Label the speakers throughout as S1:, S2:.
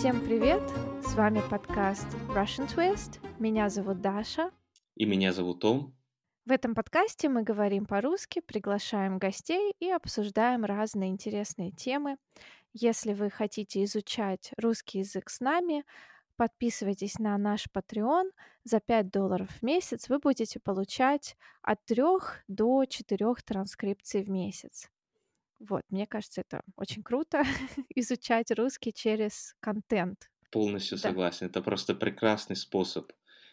S1: Всем привет! С вами подкаст Russian Twist. Меня зовут Даша.
S2: И меня зовут Том.
S1: В этом подкасте мы говорим по-русски, приглашаем гостей и обсуждаем разные интересные темы. Если вы хотите изучать русский язык с нами, подписывайтесь на наш Patreon. За 5 долларов в месяц вы будете получать от 3 до 4 транскрипций в месяц. Вот, мне кажется, это очень круто изучать русский через контент.
S2: Полностью
S1: Да.
S2: согласен. Это просто прекрасный способ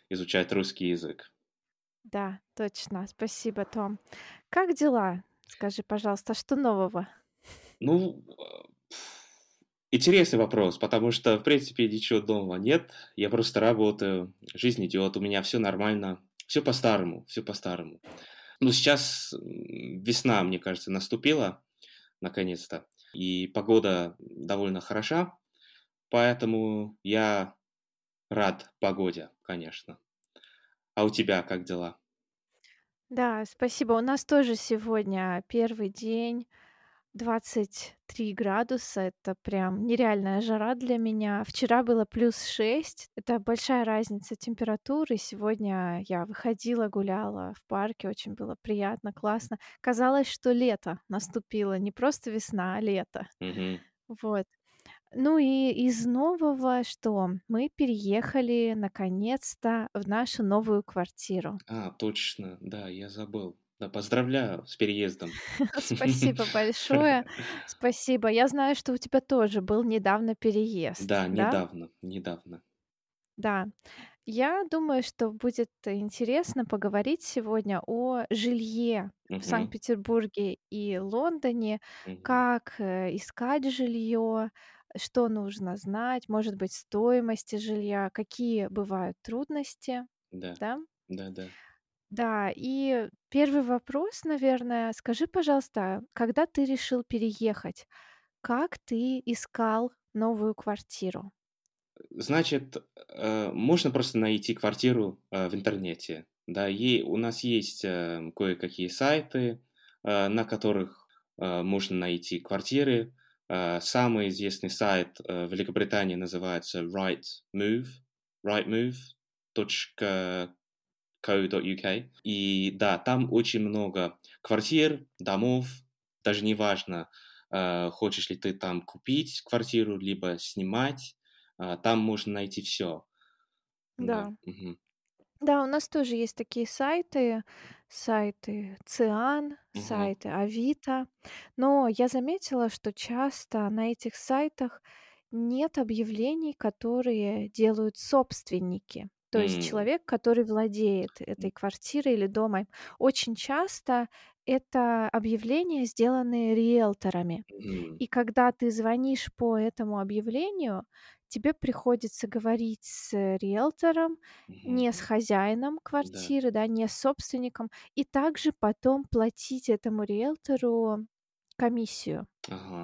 S2: изучать русский язык.
S1: Да, точно. Спасибо, Том. Как дела? Скажи, пожалуйста, что нового?
S2: Ну, э, интересный вопрос, потому что, в принципе, ничего нового нет. Я просто работаю, жизнь идет, у меня все нормально, все по-старому, все по-старому. Ну, сейчас весна, мне кажется, наступила, наконец-то, и погода довольно хороша, поэтому я рад погоде, конечно. А у тебя как дела?
S1: Да, спасибо. У нас тоже сегодня первый день 23 градуса. Это прям нереальная жара для меня. Вчера было плюс 6. Это большая разница температуры. Сегодня я выходила, гуляла в парке. Очень было приятно, классно. Казалось, что лето наступило. Не просто весна, а лето.
S2: Мгм.
S1: Вот. Ну и из нового, что мы переехали наконец-то в нашу новую квартиру.
S2: А, точно, да, я забыл. Да, поздравляю с переездом.
S1: Спасибо большое. Спасибо. Я знаю, что у тебя тоже был недавно переезд,
S2: Да,
S1: да?
S2: недавно, недавно.
S1: Да. Я думаю, что будет интересно поговорить сегодня о жилье в
S2: Мгм,
S1: Санкт-Петербурге и Лондоне,
S2: мгм.
S1: как э, искать жилье, что нужно знать, может быть, стоимости жилья, какие бывают трудности,
S2: Да,
S1: да?
S2: да, да.
S1: Да, и первый вопрос, наверное, скажи, пожалуйста, когда ты решил переехать, как ты искал новую квартиру?
S2: Значит, э, можно просто найти квартиру э, в интернете. Да, и у нас есть э, кое-какие сайты, на которых можно найти квартиры. Самый известный сайт в Великобритании называется Rightmove, rightmove.co.uk. И да, там очень много квартир, домов, даже неважно, э, хочешь ли ты там купить квартиру, либо снимать, а, там можно найти все. Да.
S1: Да.
S2: Мгм.
S1: Да, у нас тоже есть такие сайты, сайты Циан,
S2: Мгм.
S1: сайты Авито, но я заметила, что часто на этих сайтах нет объявлений, которые делают собственники. То есть
S2: М,
S1: человек, который владеет этой квартирой или домом. Очень часто это объявления, сделанные риэлторами.
S2: мгм,
S1: И когда ты звонишь по этому объявлению, тебе приходится говорить с риэлтором, не с
S2: мгм.
S1: хозяином
S2: Да.
S1: квартиры, да, не с собственником, и также потом платить этому риэлтору комиссию.
S2: Ага.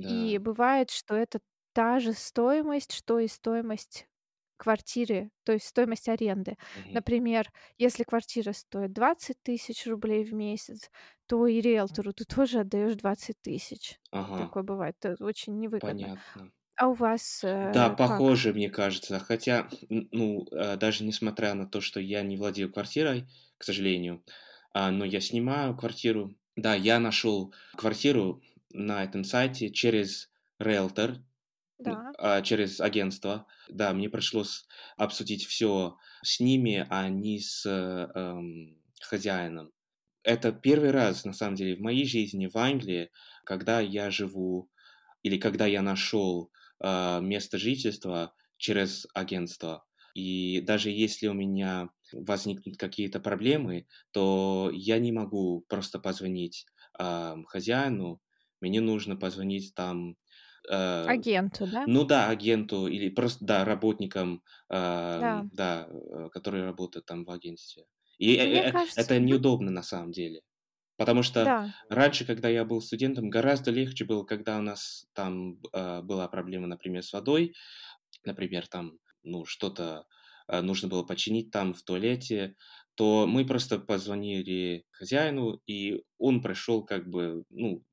S1: И
S2: Да.
S1: бывает, что это та же стоимость, что и стоимость квартиры, то есть стоимость аренды.
S2: Мгм.
S1: Например, если квартира стоит 20 тысяч рублей в месяц, то и риэлтору ты тоже отдаешь 20 тысяч.
S2: Ага.
S1: Такое бывает. Это очень невыгодно.
S2: Понятно.
S1: А у вас
S2: Да,
S1: э, как?
S2: похоже, мне кажется. Хотя, н- ну, э, даже несмотря на то, что я не владею квартирой, к сожалению, а, но я снимаю квартиру. Да, я нашел квартиру на этом сайте через риэлтор,
S1: Да.
S2: а, через агентство. Да, мне пришлось обсудить все с ними, а не с эм, хозяином. Это первый раз, на самом деле, в моей жизни в Англии, когда я живу или когда я нашел э, место жительства через агентство. И даже если у меня возникнут какие-то проблемы, то я не могу просто позвонить э, хозяину. Мне нужно позвонить там э,
S1: Агенту, да?
S2: ну да, агенту или просто, да, работникам,
S1: Да.
S2: ам, да, э, которые работают там в агентстве. И э-
S1: Мне
S2: э-
S1: кажется,
S2: это неудобно на самом деле. Потому что
S1: Да.
S2: раньше, когда я был студентом, гораздо легче было, когда у нас там э, была проблема, например, с водой, например, там, ну, что-то э, нужно было починить там в туалете, то мы просто позвонили хозяину, и он пришел как бы, ну,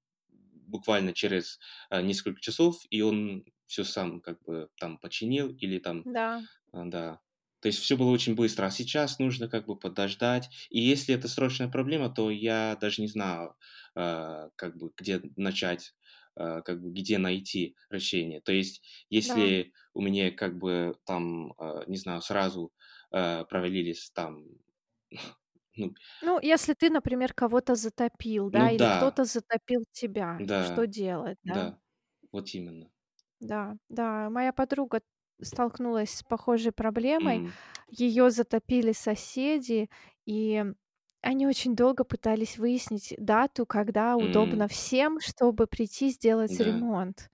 S2: буквально через э, несколько часов, и он все сам как бы там починил или там,
S1: Да.
S2: а, да. То есть все было очень быстро, а сейчас нужно как бы подождать. И если это срочная проблема, то я даже не знаю, а, как бы где начать, а, как бы где найти решение. То есть
S1: Да.
S2: если у меня как бы там, а, не знаю, сразу а, провалились там, ну,
S1: Ну, если ты, например, кого-то затопил,
S2: ну
S1: да, или
S2: да,
S1: кто-то затопил тебя, что
S2: да,
S1: делать, да?
S2: да, вот именно.
S1: Да, да, моя подруга столкнулась с похожей проблемой.
S2: М,
S1: Ее затопили соседи, и они очень долго пытались выяснить дату, когда удобно
S2: м,
S1: всем, чтобы прийти сделать
S2: да,
S1: ремонт.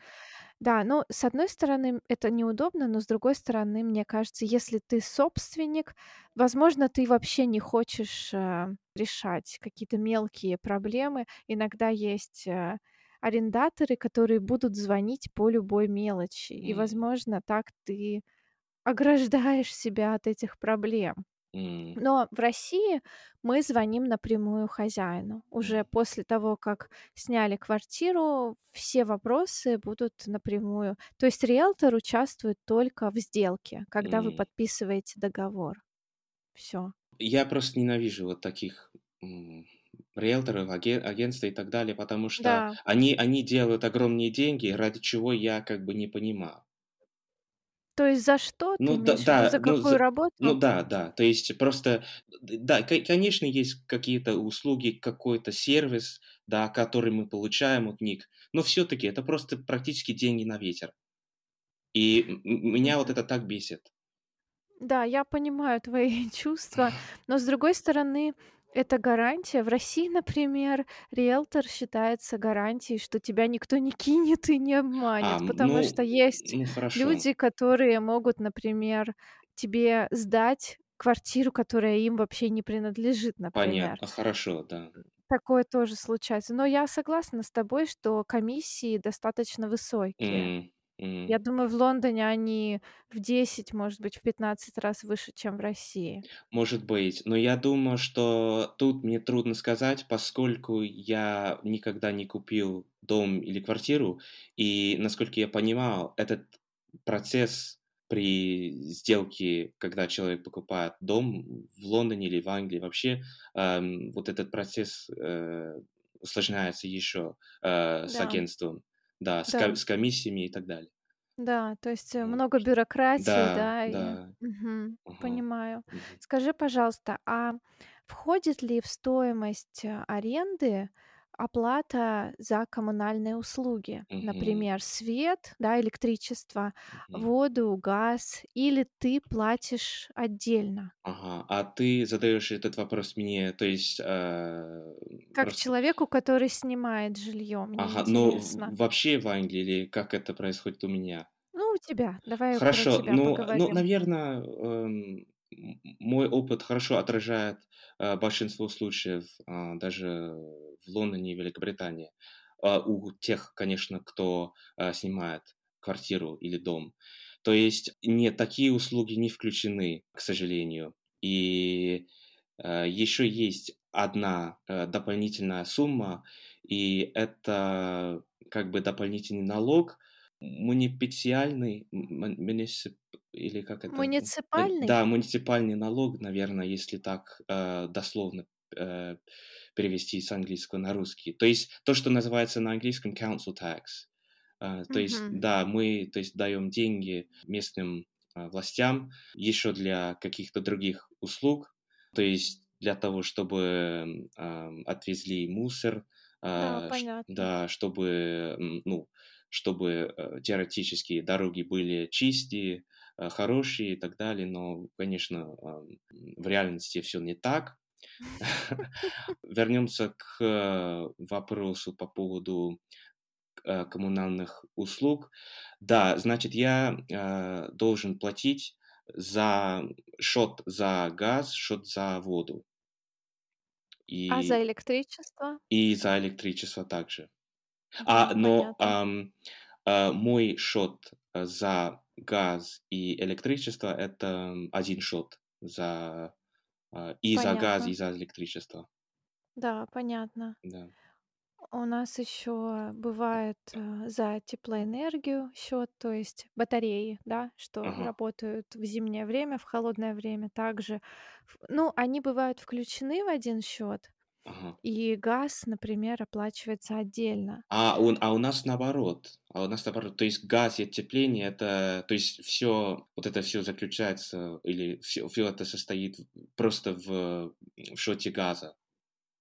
S1: Да, ну, с одной стороны, это неудобно, но с другой стороны, мне кажется, если ты собственник, возможно, ты вообще не хочешь э, решать какие-то мелкие проблемы. Иногда есть э, арендаторы, которые будут звонить по любой мелочи, и,
S2: м,
S1: возможно, так ты ограждаешь себя от этих проблем.
S2: М,
S1: Но в России мы звоним напрямую хозяину. Уже после того, как сняли квартиру, все вопросы будут напрямую. То есть риэлтор участвует только в сделке, когда вы
S2: м.
S1: подписываете договор. Все.
S2: Я просто ненавижу вот таких, м, риэлторов, аге агентства и так далее, потому что
S1: Да.
S2: они они делают огромные деньги, ради чего я как бы не понимаю.
S1: То есть за что ты
S2: Ну да,
S1: имеешь в виду?
S2: да,
S1: За
S2: ну
S1: какую
S2: за ну
S1: работу?
S2: да, да. То есть просто, да, ко конечно, есть какие-то услуги, какой-то сервис, да, который мы получаем от них, но все таки это просто практически деньги на ветер. И меня вот это так бесит.
S1: Да, я понимаю твои чувства, но с другой стороны, это гарантия. В России, например, риэлтор считается гарантией, что тебя никто не кинет и не
S2: А,
S1: обманет, потому
S2: ну
S1: что есть
S2: ну хорошо,
S1: люди, которые могут, например, тебе сдать квартиру, которая им вообще не принадлежит, например.
S2: понятно, хорошо, да.
S1: Такое тоже случается. Но я согласна с тобой, что комиссии достаточно высокие.
S2: М, м.
S1: Я думаю, в Лондоне они в 10, может быть, в 15 раз выше, чем в России.
S2: Может быть, но я думаю, что тут мне трудно сказать, поскольку я никогда не купил дом или квартиру, и, насколько я понимал, этот процесс при сделке, когда человек покупает дом в Лондоне или в Англии вообще, ам, вот этот процесс э, усложняется еще э, с
S1: Да,
S2: агентством, да, с, ко-
S1: да,
S2: с комиссиями и так далее.
S1: да, то есть, э,
S2: Вот.
S1: много бюрократии,
S2: Да,
S1: да, и
S2: да,
S1: Мгм.
S2: ага,
S1: Понимаю.
S2: мгм,
S1: Скажи, пожалуйста, а входит ли в стоимость, э, аренды оплата за коммунальные услуги?
S2: мгм,
S1: Например, свет, да, электричество,
S2: мгм.
S1: воду, газ, или ты платишь отдельно?
S2: Ага, а ты задаешь этот вопрос мне, то есть, э,
S1: Как
S2: просто
S1: человеку, который снимает жилье, мне
S2: ага, но в
S1: интересно.
S2: вообще в Англии или как это происходит у меня?
S1: Ну, у тебя. Давай про
S2: Хорошо,
S1: тебя
S2: ну ну,
S1: поговорим.
S2: наверно, эм, мой опыт хорошо отражает, большинство случаев, а, даже в Лондоне и Великобритании. А, у тех, конечно, кто, а, снимает квартиру или дом. То есть нет, такие услуги не включены, к сожалению. И, э, еще есть одна э, дополнительная сумма, и это как бы дополнительный налог, Мунипециальный, м мунисип или как это?
S1: Муниципальный?
S2: да, муниципальный налог, наверное, если так, э, дословно, э, перевести с английского на русский. То есть то, что называется на английском council tax. А, то есть,
S1: Мгм.
S2: да, мы, то есть, даем деньги местным, а, властям еще для каких-то других услуг. То есть для того, чтобы, ам, отвезли мусор,
S1: Да,
S2: а, ш
S1: понятно.
S2: да, чтобы, ну, чтобы, э, теоретически дороги были чистые, э, хорошие и так далее. Но, конечно, в реальности все не так. Вернемся к э, вопросу по поводу э, коммунальных услуг. Да, значит, я э, должен платить за счет за газ, счет за воду
S1: А за
S2: и,
S1: электричество?
S2: и за электричество также. А,
S1: Да,
S2: но
S1: понятно.
S2: ам, а, мой счет э, за газ и электричество это один счет за а, и за газ, и за электричество.
S1: Да, понятно.
S2: Да.
S1: У нас еще бывает, э, за теплоэнергию счет, то есть батареи, да, что
S2: Ага,
S1: работают в зимнее время, в холодное время также. Ф ну, они бывают включены в один счет,
S2: ага.
S1: и газ, например, оплачивается отдельно.
S2: А у а у нас наоборот. А у нас наоборот. То есть газ и отопление- это то есть все вот это все заключается или все всё это состоит просто в в счёте газа.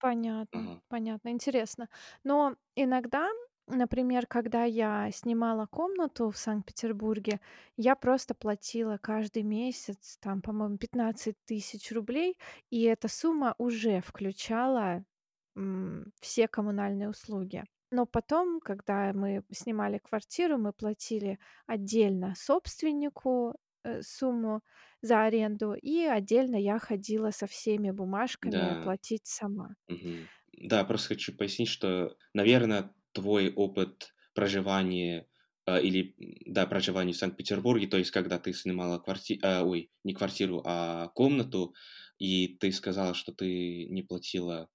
S1: Понятно,
S2: Ага,
S1: понятно, интересно. Но иногда, например, когда я снимала комнату в Санкт-Петербурге, я просто платила каждый месяц, там, по-моему, 15 тысяч рублей, и эта сумма уже включала м, все коммунальные услуги. Но потом, когда мы снимали квартиру, мы платили отдельно собственнику э, сумму за аренду, и отдельно я ходила со всеми бумажками
S2: да.
S1: платить сама.
S2: Мгм. Да, просто хочу пояснить, что, наверное, твой опыт проживания, а, или, да, проживания в Санкт-Петербурге, то есть когда ты снимала кварти а, ой, не квартиру, а комнату, и ты сказала, что ты не платила,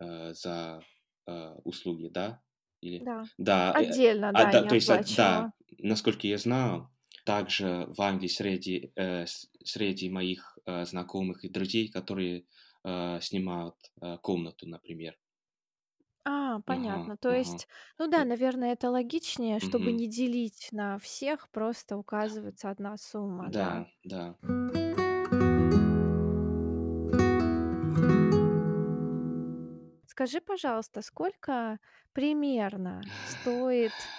S2: э, за, а, услуги, да? Или
S1: Да.
S2: да, э,
S1: Отдельно,
S2: а,
S1: да,
S2: да,
S1: не
S2: то есть,
S1: оплачивала.
S2: да, насколько я знаю, также в Англии среди, э, среди моих, э, знакомых и друзей, которые, а, снимают, а, комнату, например.
S1: А,
S2: Ага,
S1: понятно. То
S2: ага.
S1: есть, ну да, наверное, это логичнее, чтобы
S2: мгм.
S1: не делить на всех, просто указывается одна сумма, да.
S2: Да, да.
S1: Скажи, пожалуйста, сколько примерно стоит,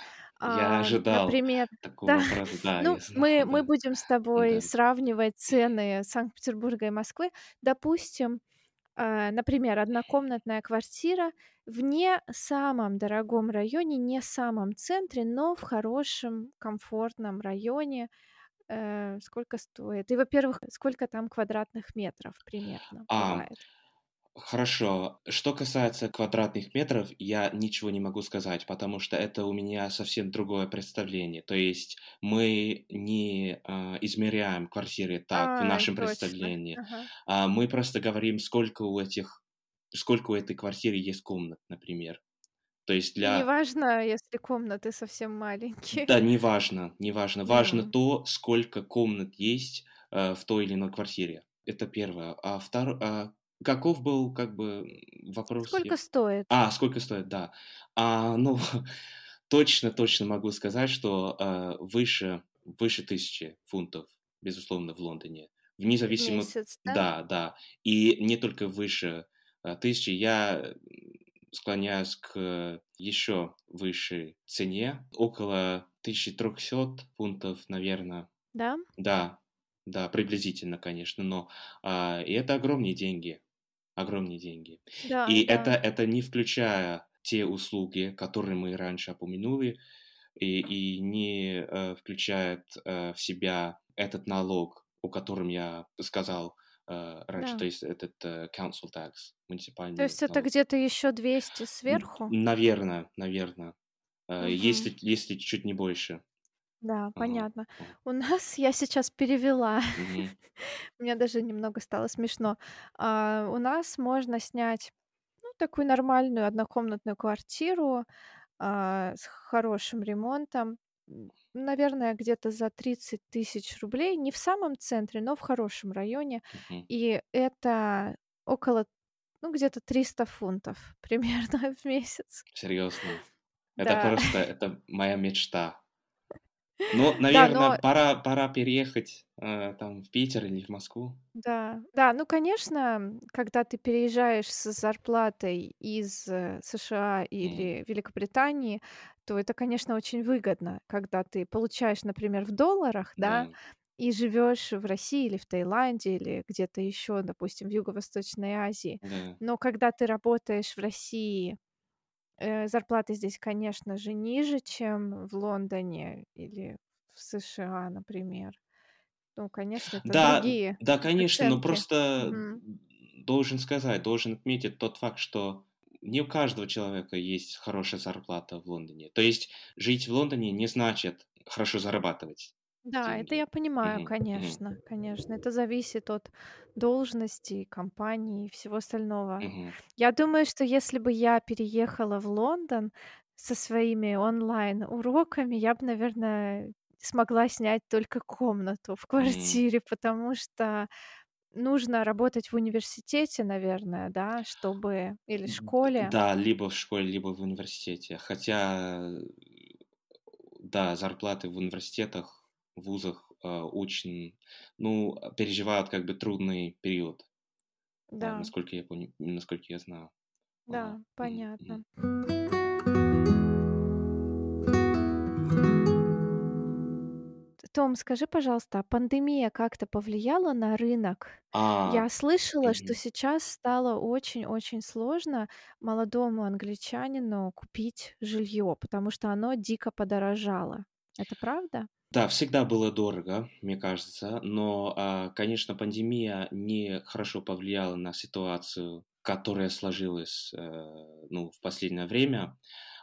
S2: Я
S1: а,
S2: ожидал
S1: например
S2: такого
S1: да,
S2: вопроса. Да,
S1: ну,
S2: я знал,
S1: мы мы
S2: да.
S1: будем с тобой
S2: Да.
S1: сравнивать цены Санкт-Петербурга и Москвы. Допустим, а, например, однокомнатная квартира в не самом дорогом районе, не самом центре, но в хорошем, комфортном районе. Э, сколько стоит? И, во-первых, сколько там квадратных метров примерно
S2: А,
S1: бывает?
S2: Хорошо. Что касается квадратных метров, я ничего не могу сказать, потому что это у меня совсем другое представление. То есть мы не, а, измеряем квартиры так в
S1: Ай,
S2: нашем
S1: точно.
S2: представлении.
S1: Ага.
S2: А, мы просто говорим, сколько у этих сколько у этой квартиры есть комнат, например. То есть для
S1: неважно, если комнаты совсем маленькие.
S2: Да, неважно, неважно. Важно
S1: М.
S2: то, сколько комнат есть, э, в той или иной квартире. Это первое. А второ а каков был, как бы, вопрос? Я
S1: Сколько стоит?
S2: А, сколько стоит, да. А, ну, точно точно могу сказать, что, э, выше выше тысячи фунтов, безусловно, в Лондоне. Вне
S1: В
S2: зависимо
S1: месяц, да?
S2: Да, да. И не только выше, э, 1000. Я, склоняюсь к еще высшей цене, около 1300 фунтов, наверно.
S1: Да?
S2: Да, да, приблизительно, конечно, но, а, и это огромные деньги, огромные деньги.
S1: Да,
S2: И это
S1: да,
S2: это не включая те услуги, которые мы раньше упомянули, и и не, э, включает, э, в себя этот налог, о котором я сказал, э, раньше,
S1: да.
S2: то есть этот, э, council tax,
S1: То
S2: муниципальный
S1: есть это
S2: налог.
S1: где-то еще 200
S2: Н
S1: сверху?
S2: наверно, наверно, э,
S1: Мгм.
S2: если если чуть не больше.
S1: Да,
S2: Ага,
S1: понятно. У нас я сейчас перевела.
S2: Мгм,
S1: Мне даже немного стало смешно. А, у нас можно снять, ну, такую нормальную однокомнатную квартиру, а, с хорошим ремонтом. М, наверное, где-то за 30 тысяч рублей. Не в самом центре, но в хорошем районе.
S2: мгм.
S1: И это около, ну, где-то 300 фунтов примерно в месяц.
S2: Серьезно. Это
S1: Да.
S2: просто, это моя мечта. Ну,
S1: Да,
S2: наверно,
S1: но
S2: пора пора переехать, э, там в Питер или в Москву.
S1: Да, да, ну, конечно, когда ты переезжаешь с зарплатой из, э, США или Великобритании, то это, конечно, очень выгодно, когда ты получаешь, например, в долларах, да,
S2: да,
S1: и живешь в России или в Таиланде, или где-то еще, допустим, в Юго-Восточной Азии.
S2: да,
S1: Но когда ты работаешь в России, э, зарплаты здесь, конечно же, ниже, чем в Лондоне или в США, например. Ну, конечно, это
S2: Да,
S1: другие
S2: да, конечно, но
S1: оценки.
S2: просто
S1: Мгм.
S2: должен сказать, должен отметить тот факт, что не у каждого человека есть хорошая зарплата в Лондоне. То есть жить в Лондоне не значит хорошо зарабатывать.
S1: Да, это
S2: деньги.
S1: я понимаю,
S2: Мгм, мгм,
S1: конечно, конечно. Это зависит от должности, компании и всего остального.
S2: мгм,
S1: Я думаю, что если бы я переехала в Лондон со своими онлайн-уроками, я бы, наверное, смогла снять только комнату в
S2: м.
S1: квартире, потому что нужно работать в университете, наверное, да, чтобы или школе.
S2: да, либо в школе, либо в университете. Хотя, э, да, зарплаты в университетах, вузах, а, очень, ну, а, переживают как бы трудный период, а,
S1: Да,
S2: насколько я пони насколько я знаю.
S1: Да,
S2: мгм.
S1: понятно. Том, скажи, пожалуйста, а пандемия как-то повлияла на рынок?
S2: А,
S1: Я слышала, что сейчас стало очень-очень сложно молодому англичанину купить жилье, потому что оно дико подорожало. Это правда?
S2: Да, всегда было дорого, мне кажется, но, а, конечно, пандемия не хорошо повлияла на ситуацию, которая сложилась, э, ну, в последнее время.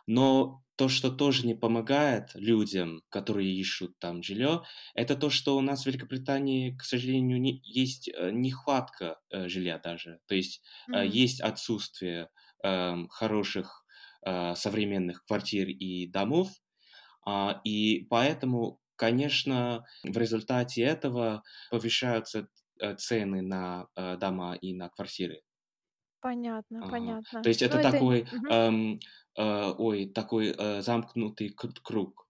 S2: Но то, что тоже не помогает людям, которые ищут там жилье, это то, что у нас в Великобритании, к сожалению, не, есть э, нехватка э, жилья даже. То есть э,
S1: М,
S2: есть отсутствие эм, хороших э, современных квартир и домов, а, и поэтому, конечно, в результате этого повышаются э, цены на э, дома и на квартиры.
S1: понятно,
S2: Ага. То
S1: понятно.
S2: есть
S1: Ну,
S2: это
S1: это
S2: такой,
S1: мгм.
S2: эм, э, ой, такой э, замкнутый круг.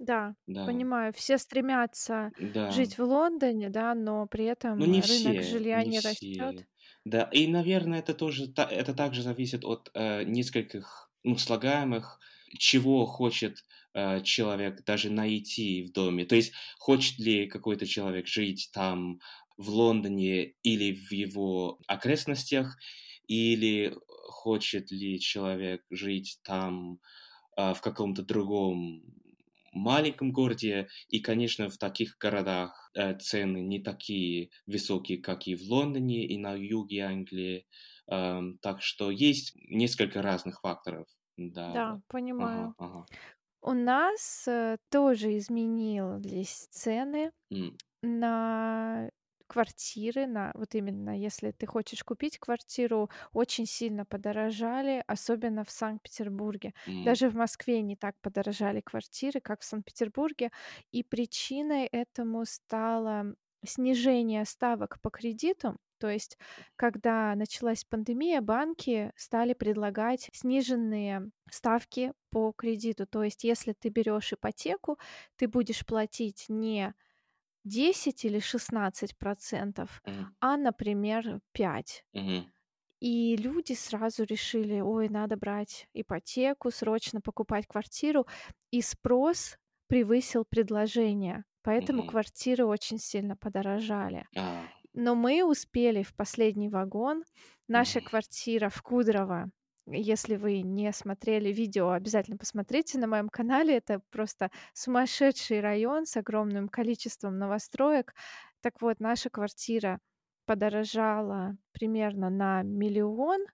S1: Да,
S2: Да,
S1: понимаю. Все стремятся
S2: да.
S1: жить в Лондоне, да, но при
S2: Ну,
S1: этом
S2: не
S1: рынок
S2: все,
S1: жилья
S2: не
S1: не растет.
S2: Да, и, наверное, это тоже, это также зависит от э, нескольких, ну, слагаемых, чего хочет э, человек даже найти в доме. То есть, хочет ли какой-то человек жить там, в Лондоне или в его окрестностях, или хочет ли человек жить там а, в каком-то другом маленьком городе. И, конечно, в таких городах э, цены не такие высокие, как и в Лондоне, и на юге Англии. Ам, так что есть несколько разных факторов. Да, да.
S1: Да,
S2: Ага,
S1: понимаю.
S2: ага.
S1: У нас, э, тоже изменились цены.
S2: М,
S1: На квартиры, на вот именно если ты хочешь купить квартиру, очень сильно подорожали, особенно в Санкт-Петербурге.
S2: м,
S1: Даже в Москве не так подорожали квартиры, как в Санкт-Петербурге. И причиной этому стало снижение ставок по кредитам. То есть, когда началась пандемия, банки стали предлагать сниженные ставки по кредиту. То есть, если ты берешь ипотеку, ты будешь платить не 10 или 16
S2: м,
S1: а, например, 5.
S2: мгм,
S1: И люди сразу решили: "Ой, надо брать ипотеку, срочно покупать квартиру". И спрос превысил предложение, поэтому
S2: мгм.
S1: квартиры очень сильно подорожали.
S2: А,
S1: Но мы успели в последний вагон. Наша
S2: мгм,
S1: квартира в Кудрово, если вы не смотрели видео, обязательно посмотрите на моем канале. Это просто сумасшедший район с огромным количеством новостроек. Так вот, наша квартира подорожала примерно на миллион,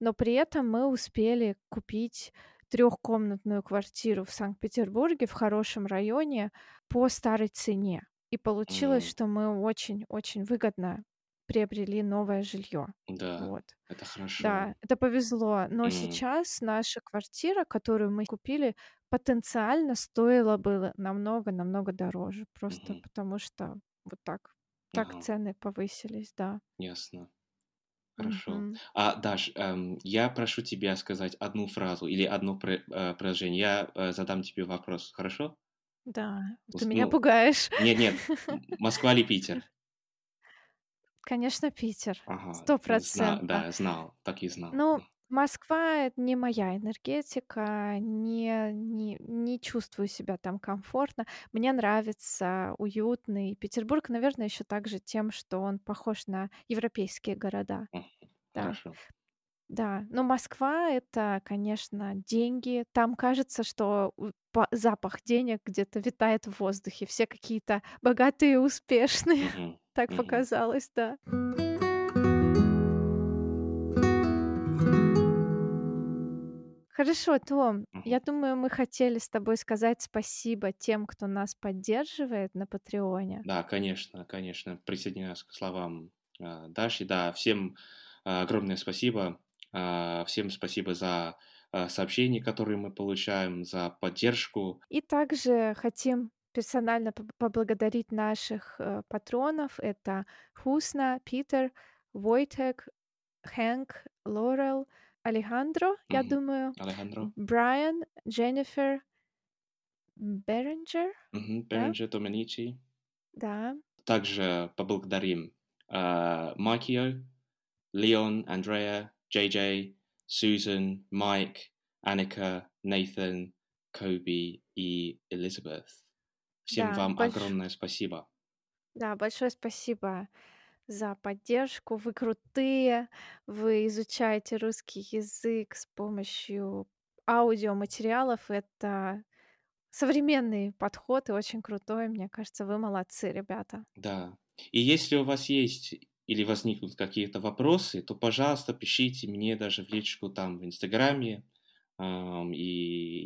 S1: но при этом мы успели купить трехкомнатную квартиру в Санкт-Петербурге в хорошем районе по старой цене. И получилось,
S2: м.
S1: что мы очень-очень выгодно приобрели новое жилье.
S2: Да,
S1: Вот.
S2: это хорошо.
S1: Да, это повезло. Но
S2: М,
S1: сейчас наша квартира, которую мы купили, потенциально стоила бы намного-намного дороже. Просто
S2: мгм.
S1: потому что вот так так
S2: Ага,
S1: цены повысились, да.
S2: ясно. Хорошо.
S1: Мгм.
S2: А, Даш, эм, я прошу тебя сказать одну фразу или одно пре- э, предложение. Я э, задам тебе вопрос, хорошо?
S1: Да, ты
S2: Ус-
S1: меня
S2: Ну,
S1: пугаешь.
S2: нет, нет, Москва или Питер?
S1: Конечно, Питер. Сто процентов.
S2: да, знал, так и знал.
S1: Ну, Москва- это не моя энергетика, не не не чувствую себя там комфортно. Мне нравится уютный Петербург, наверное, еще также тем, что он похож на европейские города. Да,
S2: Хорошо.
S1: да. Но Москва- это, конечно, деньги. Там кажется, что у па запах денег где-то витает в воздухе. Все какие-то богатые и успешные.
S2: Мгм,
S1: Так
S2: мгм.
S1: показалось, да. Хорошо, Том.
S2: Мгм.
S1: Я думаю, мы хотели с тобой сказать спасибо тем, кто нас поддерживает на "Патреоне".
S2: Да, конечно, конечно, присоединяюсь к словам, а, Даши. Да, всем, а, огромное спасибо. А, всем спасибо за, а, сообщения, которые мы получаем, за поддержку.
S1: И также хотим персонально поб поблагодарить наших, э, патронов. Это Хусна, Питер, Войтек, Хэнк, Лорел, Алехандро, я думаю,
S2: Алехандро.
S1: Брайан, Дженнифер Беренджер?
S2: Беренджер Доминичи.
S1: Да.
S2: Также поблагодарим, а, Макио, Леон, Андреа, Джей Сьюзан, Майк, Аника, Нейтан, Коби и Элизабет. Всем
S1: Да,
S2: вам
S1: больш
S2: огромное спасибо.
S1: Да, большое спасибо за поддержку. Вы крутые, вы изучаете русский язык с помощью аудиоматериалов. Это современный подход и очень крутой. Мне кажется, вы молодцы, ребята.
S2: Да. И если у вас есть или возникнут какие-то вопросы, то, пожалуйста, пишите мне даже в личку там в "Инстаграме". Ам, и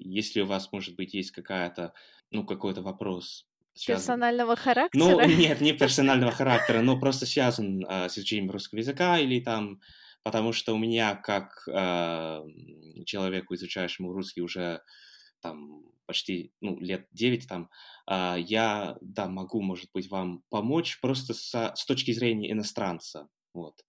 S2: если у вас, может быть, есть какая-то, ну, какой-то вопрос, связан
S1: Персонального
S2: Ну,
S1: характера?
S2: нет, не персонального характера, но просто связан, а, с изучением русского языка или там потому что у меня как, ам, человеку, изучающему русский уже там почти, ну, лет 9 там, а, я, да, могу, может быть, вам помочь просто со с точки зрения иностранца. Вот.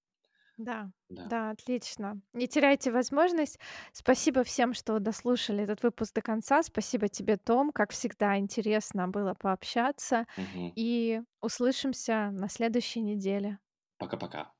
S1: Да,
S2: Да.
S1: да, отлично. Не теряйте возможность. Спасибо всем, что дослушали этот выпуск до конца. Спасибо тебе, Том. Как всегда, интересно было пообщаться.
S2: Мгм.
S1: И услышимся на следующей неделе.
S2: Пока-пока.